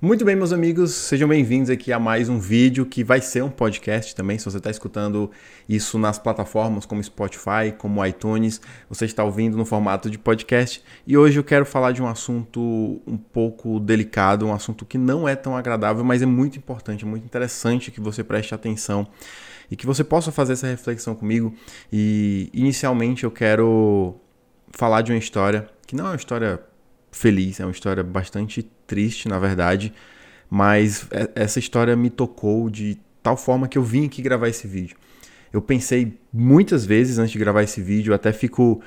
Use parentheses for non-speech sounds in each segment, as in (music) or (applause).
Muito bem, meus amigos, sejam bem-vindos aqui a mais um vídeo que vai ser um podcast também. Se você está escutando isso nas plataformas como Spotify, como iTunes, você está ouvindo no formato de podcast. E hoje eu quero falar de um assunto um pouco delicado, um assunto que não é tão agradável, mas é muito importante, muito interessante que você preste atenção e que você possa fazer essa reflexão comigo. E inicialmente eu quero falar de uma história que não é uma história feliz, é uma história bastante triste, na verdade, mas é, essa história me tocou de tal forma que eu vim aqui gravar esse vídeo. Eu pensei muitas vezes antes de gravar esse vídeo, até fico.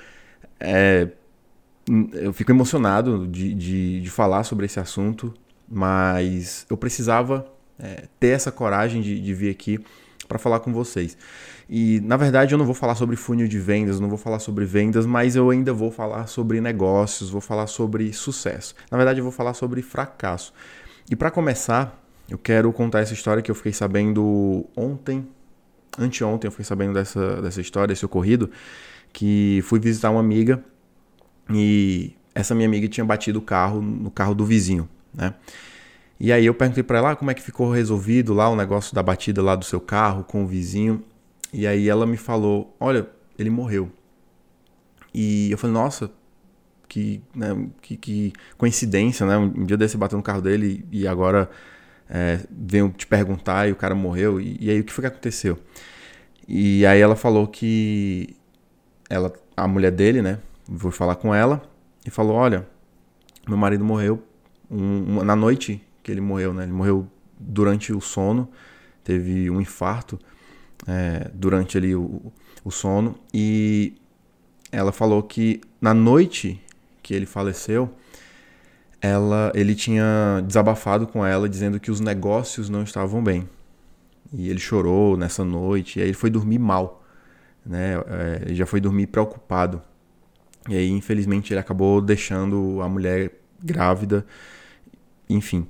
É, eu fico emocionado de, de, de, falar sobre esse assunto, mas eu precisava é, ter essa coragem de, de vir aqui para falar com vocês. E na verdade eu não vou falar sobre funil de vendas, não vou falar sobre vendas, mas eu ainda vou falar sobre negócios, vou falar sobre sucesso. Na verdade eu vou falar sobre fracasso. E para começar, eu quero contar essa história que eu fiquei sabendo ontem, anteontem eu fiquei sabendo dessa, dessa história, desse ocorrido, que fui visitar uma amiga e essa minha amiga tinha batido o carro no carro do vizinho, né? E aí eu perguntei para ela ah, como é que ficou resolvido lá o negócio da batida lá do seu carro com o vizinho. E aí ela me falou, olha, ele morreu. E eu falei, nossa, que, né, que, que, coincidência, né? Um dia desse bateu no carro dele e agora é, veio te perguntar e o cara morreu. E, e, aí o que foi que aconteceu? E aí ela falou que ela, a mulher dele, né? Vou falar com ela e falou, olha, meu marido morreu um, um, na noite que ele morreu, né? Ele morreu durante o sono, teve um infarto é, durante ali o, o sono e ela falou que na noite que ele faleceu, ela, ele tinha desabafado com ela dizendo que os negócios não estavam bem. E ele chorou nessa noite, e aí ele foi dormir mal, né? É, ele já foi dormir preocupado. E aí, infelizmente, ele acabou deixando a mulher grávida, enfim.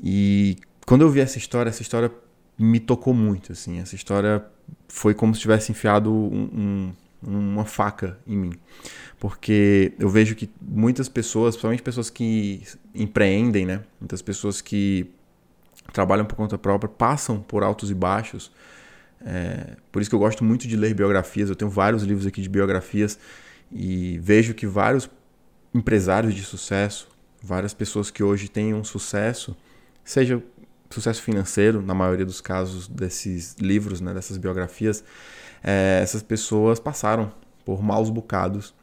E quando eu vi essa história, essa história me tocou muito, assim. Essa história foi como se tivesse enfiado um, um, uma faca em mim. Porque eu vejo que muitas pessoas, principalmente pessoas que empreendem, né? Muitas pessoas que trabalham por conta própria, passam por altos e baixos. É, por isso que eu gosto muito de ler biografias. Eu tenho vários livros aqui de biografias e vejo que vários empresários de sucesso, várias pessoas que hoje têm um sucesso, seja sucesso financeiro, na maioria dos casos desses livros, né, dessas biografias, é, essas pessoas passaram por maus bocados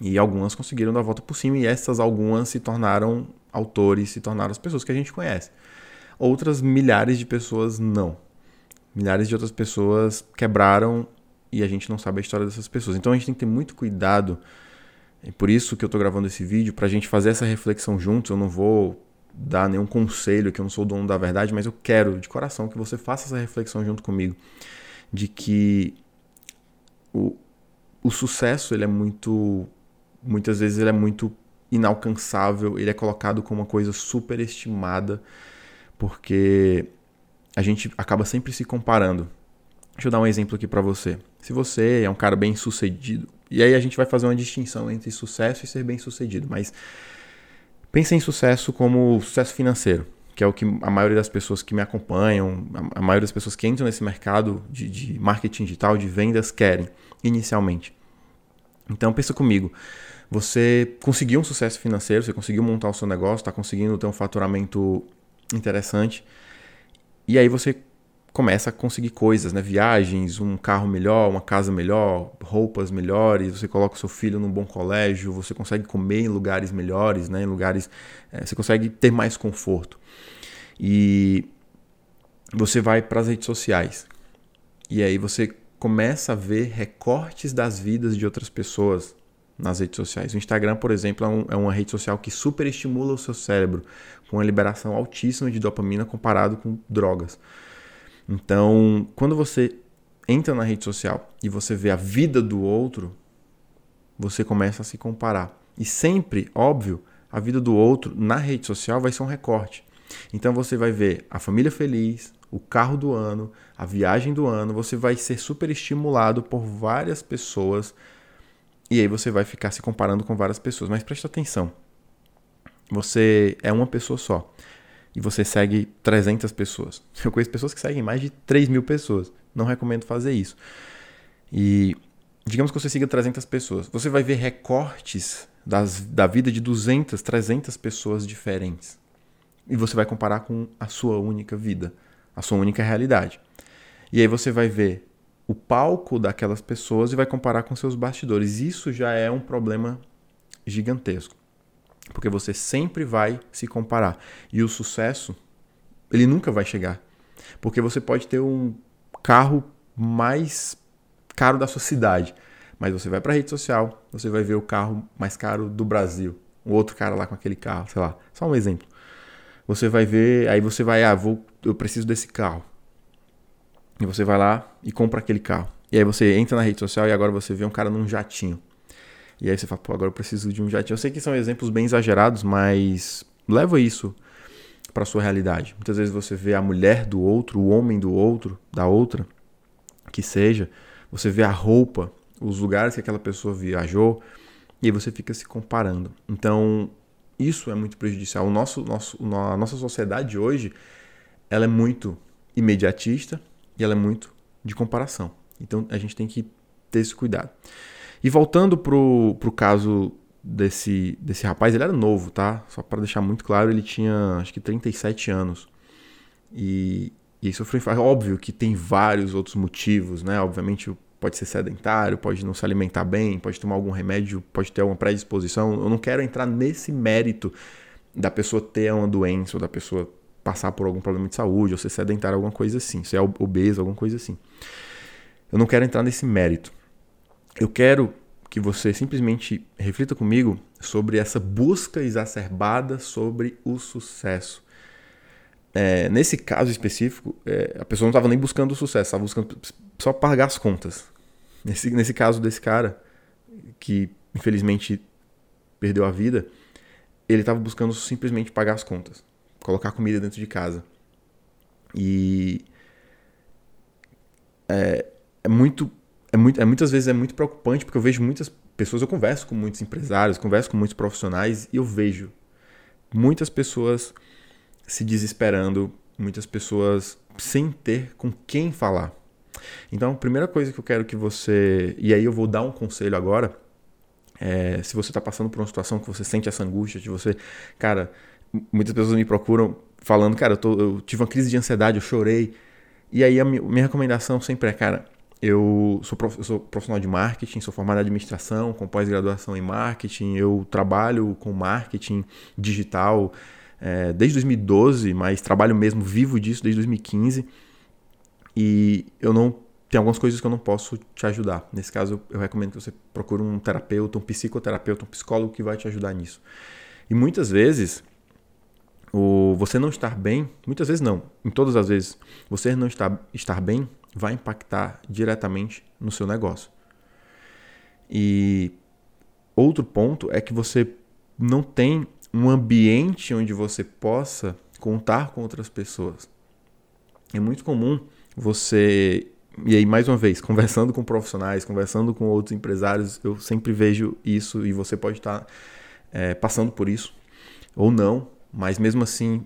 e algumas conseguiram dar a volta por cima e essas algumas se tornaram autores, se tornaram as pessoas que a gente conhece. Outras milhares de pessoas não. Milhares de outras pessoas quebraram e a gente não sabe a história dessas pessoas. Então a gente tem que ter muito cuidado. É por isso que eu estou gravando esse vídeo, para a gente fazer essa reflexão juntos. Eu não vou dar nenhum conselho, que eu não sou o dono da verdade, mas eu quero de coração que você faça essa reflexão junto comigo de que o, o sucesso ele é muito muitas vezes ele é muito inalcançável, ele é colocado como uma coisa superestimada, porque a gente acaba sempre se comparando. Deixa eu dar um exemplo aqui para você. Se você é um cara bem sucedido, e aí a gente vai fazer uma distinção entre sucesso e ser bem sucedido, mas Pensa em sucesso como sucesso financeiro, que é o que a maioria das pessoas que me acompanham, a maioria das pessoas que entram nesse mercado de, de marketing digital, de vendas, querem inicialmente. Então pensa comigo, você conseguiu um sucesso financeiro, você conseguiu montar o seu negócio, está conseguindo ter um faturamento interessante, e aí você começa a conseguir coisas, né? Viagens, um carro melhor, uma casa melhor, roupas melhores, você coloca o seu filho num bom colégio, você consegue comer em lugares melhores, né? Em lugares. É, você consegue ter mais conforto. E você vai para as redes sociais. E aí você começa a ver recortes das vidas de outras pessoas nas redes sociais. O Instagram, por exemplo, é, um, é uma rede social que superestimula o seu cérebro, com uma liberação altíssima de dopamina comparado com drogas. Então, quando você entra na rede social e você vê a vida do outro, você começa a se comparar. E sempre, óbvio, a vida do outro na rede social vai ser um recorte. Então você vai ver a família feliz, o carro do ano, a viagem do ano, você vai ser super estimulado por várias pessoas e aí você vai ficar se comparando com várias pessoas. Mas preste atenção, você é uma pessoa só. E você segue 300 pessoas. (laughs) Eu conheço pessoas que seguem mais de 3 mil pessoas. Não recomendo fazer isso. E digamos que você siga 300 pessoas. Você vai ver recortes das, da vida de 200, 300 pessoas diferentes. E você vai comparar com a sua única vida, a sua única realidade. E aí você vai ver o palco daquelas pessoas e vai comparar com seus bastidores. Isso já é um problema gigantesco. Porque você sempre vai se comparar. E o sucesso, ele nunca vai chegar. Porque você pode ter um carro mais caro da sua cidade. Mas você vai para a rede social, você vai ver o carro mais caro do Brasil. O outro cara lá com aquele carro, sei lá. Só um exemplo. Você vai ver, aí você vai, ah, vou, eu preciso desse carro. E você vai lá e compra aquele carro. E aí você entra na rede social e agora você vê um cara num jatinho. E aí você fala, pô, agora eu preciso de um jatinho. Eu sei que são exemplos bem exagerados, mas leva isso para sua realidade. Muitas vezes você vê a mulher do outro, o homem do outro, da outra, que seja, você vê a roupa, os lugares que aquela pessoa viajou, e aí você fica se comparando. Então, isso é muito prejudicial. O nosso, nosso, a nossa sociedade hoje, ela é muito imediatista e ela é muito de comparação. Então, a gente tem que ter esse cuidado. E voltando pro, pro caso desse, desse rapaz, ele era novo, tá? Só para deixar muito claro, ele tinha acho que 37 anos. E, e sofreu infarto. Óbvio que tem vários outros motivos, né? Obviamente pode ser sedentário, pode não se alimentar bem, pode tomar algum remédio, pode ter alguma predisposição. Eu não quero entrar nesse mérito da pessoa ter uma doença ou da pessoa passar por algum problema de saúde ou ser sedentário, alguma coisa assim, ser obeso, alguma coisa assim. Eu não quero entrar nesse mérito. Eu quero que você simplesmente reflita comigo sobre essa busca exacerbada sobre o sucesso. É, nesse caso específico, é, a pessoa não estava nem buscando o sucesso, estava buscando só pagar as contas. Nesse, nesse caso desse cara, que infelizmente perdeu a vida, ele estava buscando simplesmente pagar as contas, colocar comida dentro de casa. E é, é muito é, muito, é muitas vezes é muito preocupante porque eu vejo muitas pessoas, eu converso com muitos empresários, converso com muitos profissionais e eu vejo muitas pessoas se desesperando, muitas pessoas sem ter com quem falar. Então, a primeira coisa que eu quero que você. E aí eu vou dar um conselho agora. É, se você está passando por uma situação que você sente essa angústia de você. Cara, muitas pessoas me procuram falando, cara, eu, tô, eu tive uma crise de ansiedade, eu chorei. E aí a minha, recomendação sempre é, cara, eu sou, prof, eu sou profissional de marketing, sou formado em administração, com pós-graduação em marketing. Eu trabalho com marketing digital é, desde 2012, mas trabalho mesmo vivo disso desde 2015. E eu não tem algumas coisas que eu não posso te ajudar. Nesse caso, eu recomendo que você procure um terapeuta, um psicoterapeuta, um psicólogo que vai te ajudar nisso. E muitas vezes, o você não estar bem, muitas vezes não, em todas as vezes, você não estar, estar bem vai impactar diretamente no seu negócio. E outro ponto é que você não tem um ambiente onde você possa contar com outras pessoas. É muito comum você e aí mais uma vez (laughs) conversando com profissionais, conversando com outros empresários, eu sempre vejo isso e você pode estar é, passando por isso ou não, mas mesmo assim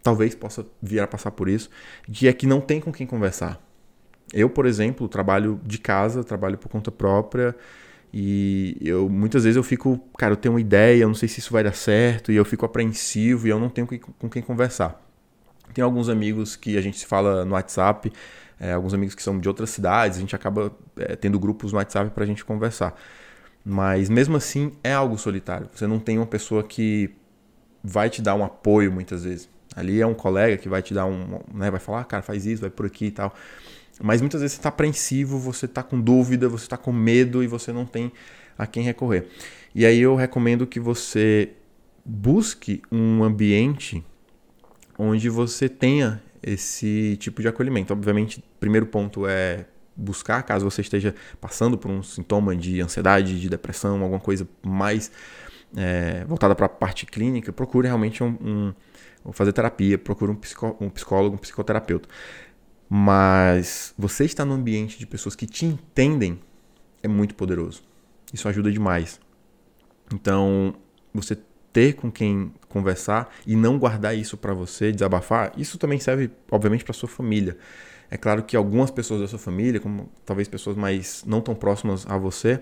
talvez possa vir a passar por isso, de é que não tem com quem conversar. Eu, por exemplo, trabalho de casa, trabalho por conta própria e eu muitas vezes eu fico, cara, eu tenho uma ideia, eu não sei se isso vai dar certo e eu fico apreensivo e eu não tenho com quem conversar. Tem alguns amigos que a gente se fala no WhatsApp, é, alguns amigos que são de outras cidades, a gente acaba é, tendo grupos no WhatsApp para a gente conversar. Mas mesmo assim é algo solitário. Você não tem uma pessoa que vai te dar um apoio muitas vezes. Ali é um colega que vai te dar um, né, vai falar, ah, cara, faz isso, vai por aqui e tal. Mas muitas vezes você está apreensivo, você está com dúvida, você está com medo e você não tem a quem recorrer. E aí eu recomendo que você busque um ambiente onde você tenha esse tipo de acolhimento. Obviamente, primeiro ponto é buscar, caso você esteja passando por um sintoma de ansiedade, de depressão, alguma coisa mais é, voltada para a parte clínica, procure realmente um, um fazer terapia, procure um, psicó, um psicólogo, um psicoterapeuta. Mas você estar no ambiente de pessoas que te entendem é muito poderoso. Isso ajuda demais. Então, você ter com quem conversar e não guardar isso para você, desabafar, isso também serve, obviamente, para sua família. É claro que algumas pessoas da sua família, como talvez pessoas mais não tão próximas a você,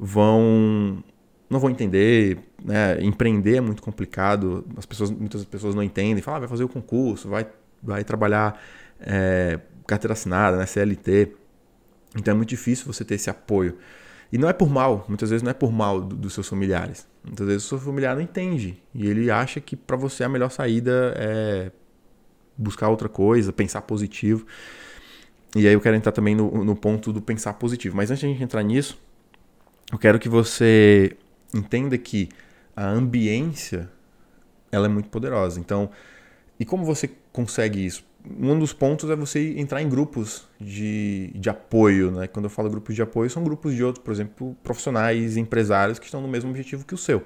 vão não vão entender, né? empreender é muito complicado, as pessoas, muitas pessoas não entendem, falam, ah, vai fazer o concurso, vai, vai trabalhar é, carteira assinada, né? CLT, então é muito difícil você ter esse apoio. E não é por mal, muitas vezes não é por mal do, dos seus familiares. Muitas vezes o seu familiar não entende e ele acha que para você a melhor saída é buscar outra coisa, pensar positivo. E aí eu quero entrar também no, no ponto do pensar positivo. Mas antes de a gente entrar nisso, eu quero que você entenda que a ambiência ela é muito poderosa. Então, e como você consegue isso? Um dos pontos é você entrar em grupos de, de apoio. Né? Quando eu falo grupos de apoio, são grupos de outros, por exemplo, profissionais, empresários que estão no mesmo objetivo que o seu.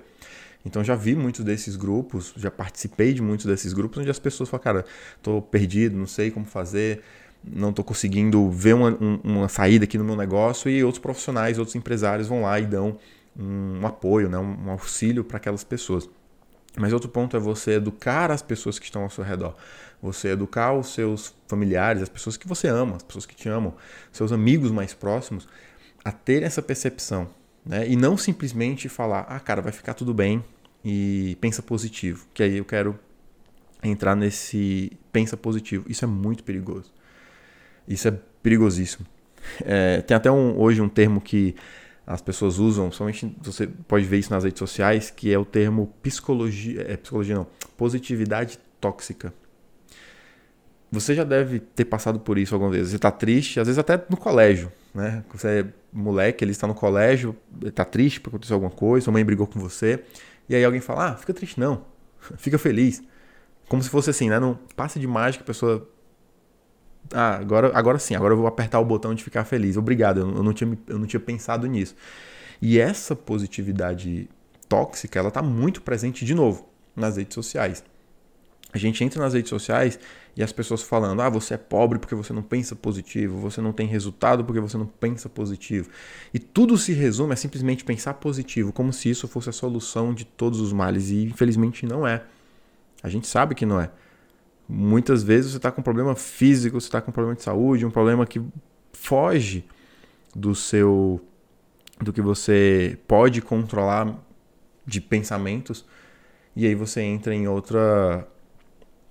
Então já vi muitos desses grupos, já participei de muitos desses grupos onde as pessoas falam, cara, estou perdido, não sei como fazer, não estou conseguindo ver uma, uma saída aqui no meu negócio e outros profissionais, outros empresários vão lá e dão um apoio, né, um auxílio para aquelas pessoas. Mas outro ponto é você educar as pessoas que estão ao seu redor. Você educar os seus familiares, as pessoas que você ama, as pessoas que te amam, seus amigos mais próximos, a ter essa percepção. Né? E não simplesmente falar, ah, cara, vai ficar tudo bem e pensa positivo. Que aí eu quero entrar nesse pensa positivo. Isso é muito perigoso. Isso é perigosíssimo. É, tem até um, hoje um termo que as pessoas usam, somente você pode ver isso nas redes sociais, que é o termo psicologia, é, psicologia não, positividade tóxica. Você já deve ter passado por isso algumas vezes. Você está triste, às vezes até no colégio, né? Você é moleque, ele está no colégio, está triste porque aconteceu alguma coisa, sua mãe brigou com você, e aí alguém fala: "Ah, fica triste não. (laughs) fica feliz". Como se fosse assim, né? Não passe de mágica, a pessoa ah, agora, agora sim, agora eu vou apertar o botão de ficar feliz. Obrigado, eu não tinha, eu não tinha pensado nisso. E essa positividade tóxica, ela está muito presente de novo nas redes sociais. A gente entra nas redes sociais e as pessoas falando: ah, você é pobre porque você não pensa positivo, você não tem resultado porque você não pensa positivo. E tudo se resume a simplesmente pensar positivo, como se isso fosse a solução de todos os males. E infelizmente não é. A gente sabe que não é. Muitas vezes você está com um problema físico, você está com um problema de saúde, um problema que foge do seu. do que você pode controlar de pensamentos. E aí você entra em outra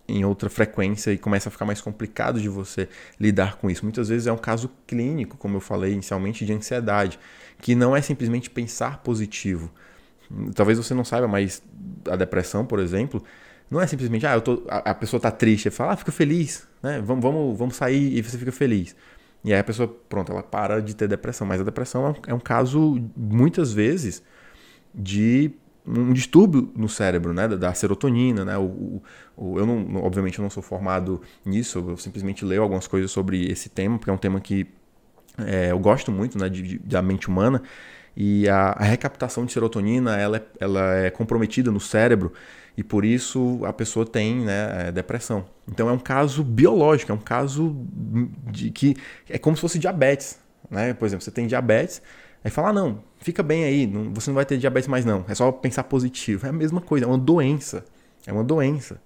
em outra frequência e começa a ficar mais complicado de você lidar com isso. Muitas vezes é um caso clínico, como eu falei inicialmente, de ansiedade, que não é simplesmente pensar positivo. Talvez você não saiba, mas a depressão, por exemplo, não é simplesmente, ah, eu tô, a, pessoa tá triste, fala, ah, fica feliz, né? Vamos, vamos, vamos sair e você fica feliz. E aí a pessoa, pronto, ela para de ter depressão. Mas a depressão é um, é um caso, muitas vezes, de um distúrbio no cérebro, né, da, serotonina, né, o, o, eu não, obviamente eu não sou formado nisso, eu simplesmente leio algumas coisas sobre esse tema, porque é um tema que é, eu gosto muito, né, de, de, da mente humana, e a, a recaptação de serotonina, ela é, ela é comprometida no cérebro, e por isso a pessoa tem né, é, depressão. Então é um caso biológico, é um caso de que é como se fosse diabetes. Né? Por exemplo, você tem diabetes, aí fala, ah, não, fica bem aí, não, você não vai ter diabetes mais não, é só pensar positivo. É a mesma coisa, é uma doença, é uma doença.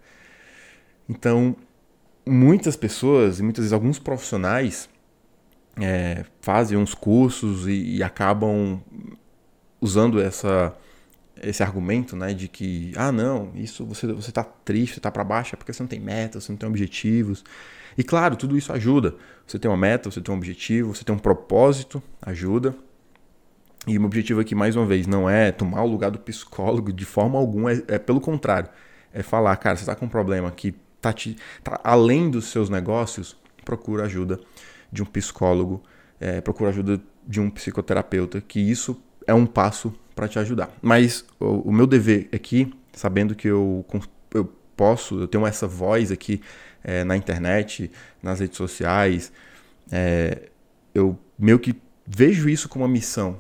Então, muitas pessoas, e muitas vezes alguns profissionais, é, fazem uns cursos e, e acabam usando essa esse argumento, né, de que ah não, isso você você tá triste, está para baixo é porque você não tem metas, você não tem objetivos. E claro, tudo isso ajuda. Você tem uma meta, você tem um objetivo, você tem um propósito, ajuda. E o meu objetivo aqui mais uma vez não é tomar o lugar do psicólogo de forma alguma, é, é pelo contrário, é falar, cara, você está com um problema que tá, te, tá além dos seus negócios, procura ajuda de um psicólogo, é, procura ajuda de um psicoterapeuta, que isso é um passo para te ajudar. Mas o, o, meu dever aqui, sabendo que eu, eu posso, eu tenho essa voz aqui é, na internet, nas redes sociais, é, eu meio que vejo isso como uma missão,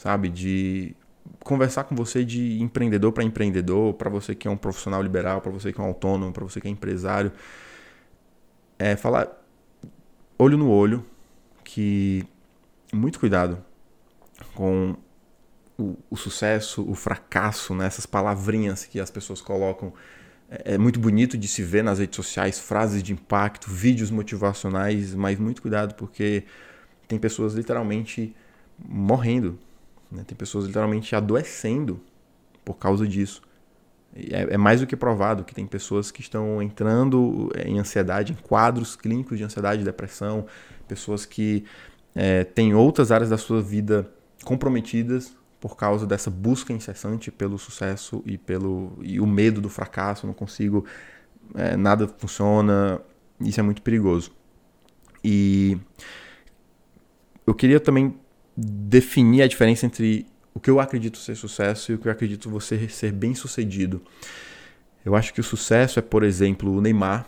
sabe? De conversar com você de empreendedor para empreendedor, para você que é um profissional liberal, para você que é um autônomo, para você que é empresário. É falar olho no olho que muito cuidado com o, o sucesso, o fracasso, né? essas palavrinhas que as pessoas colocam. É, é muito bonito de se ver nas redes sociais, frases de impacto, vídeos motivacionais, mas muito cuidado porque tem pessoas literalmente morrendo, né? tem pessoas literalmente adoecendo por causa disso. É, é, mais do que provado que tem pessoas que estão entrando em ansiedade, em quadros clínicos de ansiedade depressão, pessoas que é, têm outras áreas da sua vida comprometidas por causa dessa busca incessante pelo sucesso e pelo e o medo do fracasso, não consigo, é, nada funciona, isso é muito perigoso. E eu queria também definir a diferença entre o que eu acredito ser sucesso e o que eu acredito você ser bem sucedido. Eu acho que o sucesso é, por exemplo, o Neymar.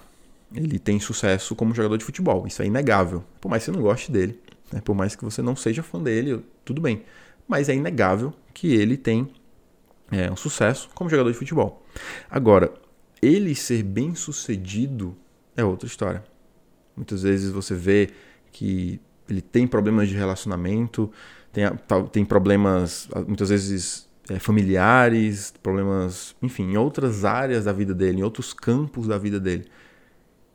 Ele tem sucesso como jogador de futebol, isso é inegável. Por mais que você não goste dele, né? por mais que você não seja fã dele, tudo bem mas é inegável que ele tem é, um sucesso como jogador de futebol. Agora, ele ser bem sucedido é outra história. Muitas vezes você vê que ele tem problemas de relacionamento, tem, tem problemas, muitas vezes, é, familiares, problemas, enfim, em outras áreas da vida dele, em outros campos da vida dele.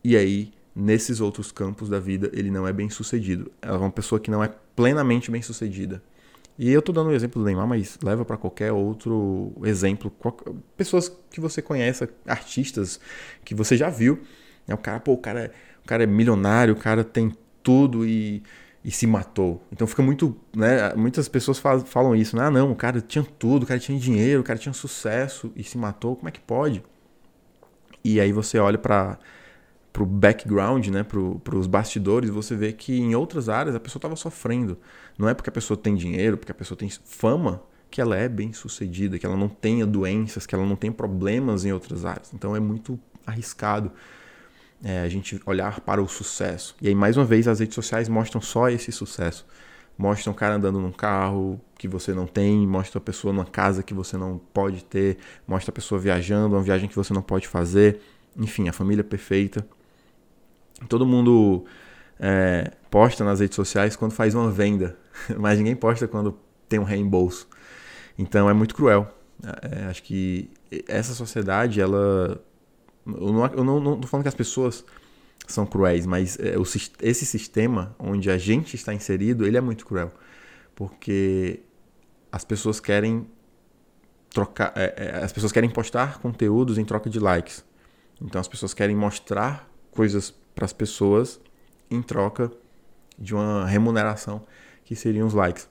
E aí, nesses outros campos da vida, ele não é bem sucedido. É uma pessoa que não é plenamente bem sucedida. E eu tô dando o exemplo do Neymar, mas leva para qualquer outro exemplo. Pessoas que você conhece, artistas que você já viu. Né? O cara, pô, o cara, o cara é milionário, o cara tem tudo e, e se matou. Então fica muito. Né? Muitas pessoas falam isso, né? Ah, não, o cara tinha tudo, o cara tinha dinheiro, o cara tinha sucesso e se matou. Como é que pode? E aí você olha para pro background, né, pro, pros bastidores, você vê que em outras áreas a pessoa estava sofrendo. Não é porque a pessoa tem dinheiro, porque a pessoa tem fama, que ela é bem sucedida, que ela não tenha doenças, que ela não tem problemas em outras áreas. Então é muito arriscado é, a gente olhar para o sucesso. E aí, mais uma vez, as redes sociais mostram só esse sucesso. Mostram o cara andando num carro que você não tem, mostra a pessoa numa casa que você não pode ter, mostra a pessoa viajando, uma viagem que você não pode fazer. Enfim, a família perfeita. Todo mundo é, posta nas redes sociais quando faz uma venda, (laughs) mas ninguém posta quando tem um reembolso. Então é muito cruel. É, acho que essa sociedade, ela. Eu não, eu não, não tô falando que as pessoas são cruéis, mas é, o, esse sistema onde a gente está inserido, ele é muito cruel. Porque as pessoas querem trocar. É, é, as pessoas querem postar conteúdos em troca de likes. Então as pessoas querem mostrar coisas para as pessoas em troca de uma remuneração que seriam os likes.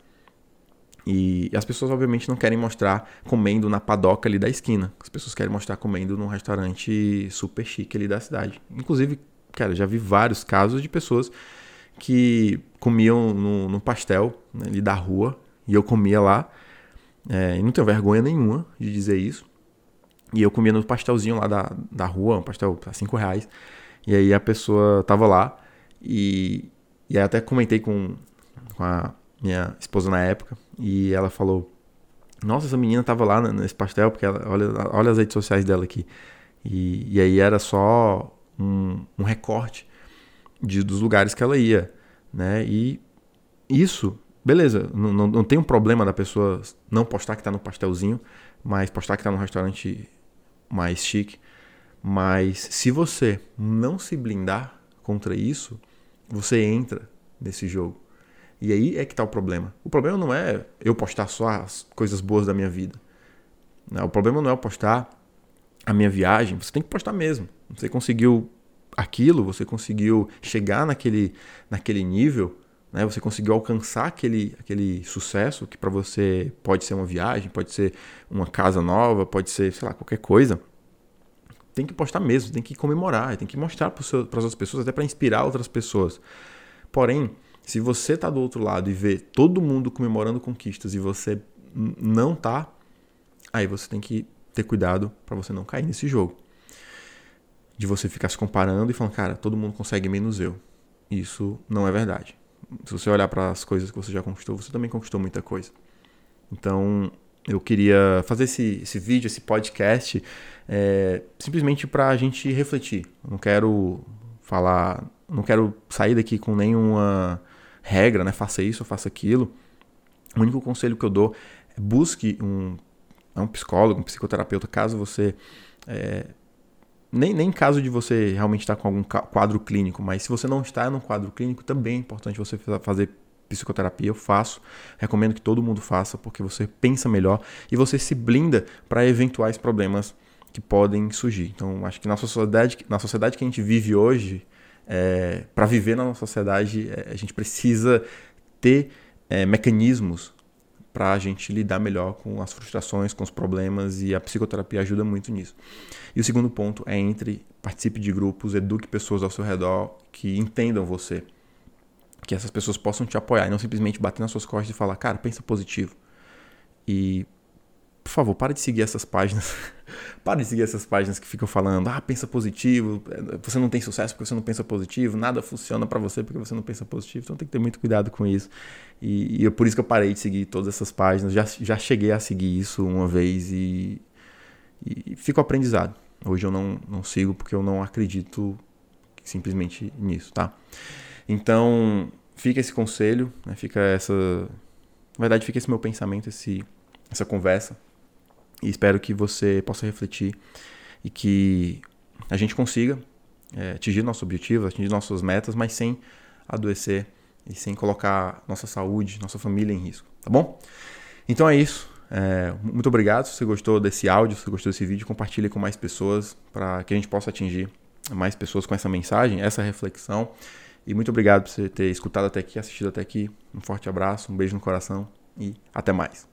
E as pessoas, obviamente, não querem mostrar comendo na padoca ali da esquina. As pessoas querem mostrar comendo num restaurante super chique ali da cidade. Inclusive, cara, já vi vários casos de pessoas que comiam no, no pastel né, ali da rua e eu comia lá. É, e não tenho vergonha nenhuma de dizer isso. E eu comia no pastelzinho lá da, da rua, um pastel a 5 reais. E aí a pessoa tava lá e, e aí até comentei com, com a minha esposa na época e ela falou: Nossa, essa menina tava lá nesse pastel, porque ela, olha, olha as redes sociais dela aqui. E, e aí era só um, um recorte de, dos lugares que ela ia, né? E isso, beleza, não, não, não tem um problema da pessoa não postar que tá no pastelzinho, mas postar que tá num restaurante mais chique. Mas se você não se blindar contra isso, você entra nesse jogo. E aí é que está o problema. O problema não é eu postar só as coisas boas da minha vida. Não, o problema não é eu postar a minha viagem. Você tem que postar mesmo. Você conseguiu aquilo, você conseguiu chegar naquele, naquele nível, né? você conseguiu alcançar aquele, aquele sucesso que para você pode ser uma viagem, pode ser uma casa nova, pode ser, sei lá, qualquer coisa tem que postar mesmo, tem que comemorar, tem que mostrar para as outras pessoas, até para inspirar outras pessoas. Porém, se você está do outro lado e vê todo mundo comemorando conquistas e você não tá, aí você tem que ter cuidado para você não cair nesse jogo. De você ficar se comparando e falando, cara, todo mundo consegue menos eu. Isso não é verdade. Se você olhar para as coisas que você já conquistou, você também conquistou muita coisa. Então, eu queria fazer esse, esse vídeo, esse podcast, é, simplesmente para a gente refletir. não quero falar, não quero sair daqui com nenhuma regra, né? Faça isso, faça aquilo. O único conselho que eu dou busque um, um psicólogo, um psicoterapeuta, caso você. É, nem, nem em caso de você realmente estar com algum quadro clínico, mas se você não está num quadro clínico, também é importante você fazer psicoterapia. Eu faço, recomendo que todo mundo faça, porque você pensa melhor e você se blinda para eventuais problemas que podem surgir. Então, acho que na sociedade, na sociedade que a gente vive hoje, é, para viver na nossa sociedade, é, a gente precisa ter é, mecanismos para a gente lidar melhor com as frustrações, com os problemas e a psicoterapia ajuda muito nisso. E o segundo ponto é entre participe de grupos, eduque pessoas ao seu redor que entendam você, que essas pessoas possam te apoiar e não simplesmente bater nas suas costas e falar, cara, pensa positivo. E por favor, para de seguir essas páginas. (laughs) para de seguir essas páginas que ficam falando, ah, pensa positivo, você não tem sucesso porque você não pensa positivo, nada funciona para você porque você não pensa positivo. Então tem que ter muito cuidado com isso. E, e é por isso que eu parei de seguir todas essas páginas. Já, já cheguei a seguir isso uma vez e, e fico aprendizado. Hoje eu não, não sigo porque eu não acredito simplesmente nisso, tá? Então, fica esse conselho, né? fica essa. Na verdade, fica esse meu pensamento, esse, essa conversa e espero que você possa refletir e que a gente consiga é, atingir nossos objetivos, atingir nossas metas, mas sem adoecer e sem colocar nossa saúde, nossa família em risco, tá bom? Então é isso. É, muito obrigado. Se você gostou desse áudio, se você gostou desse vídeo, compartilhe com mais pessoas para que a gente possa atingir mais pessoas com essa mensagem, essa reflexão. E muito obrigado por você ter escutado até aqui, assistido até aqui. Um forte abraço, um beijo no coração e até mais.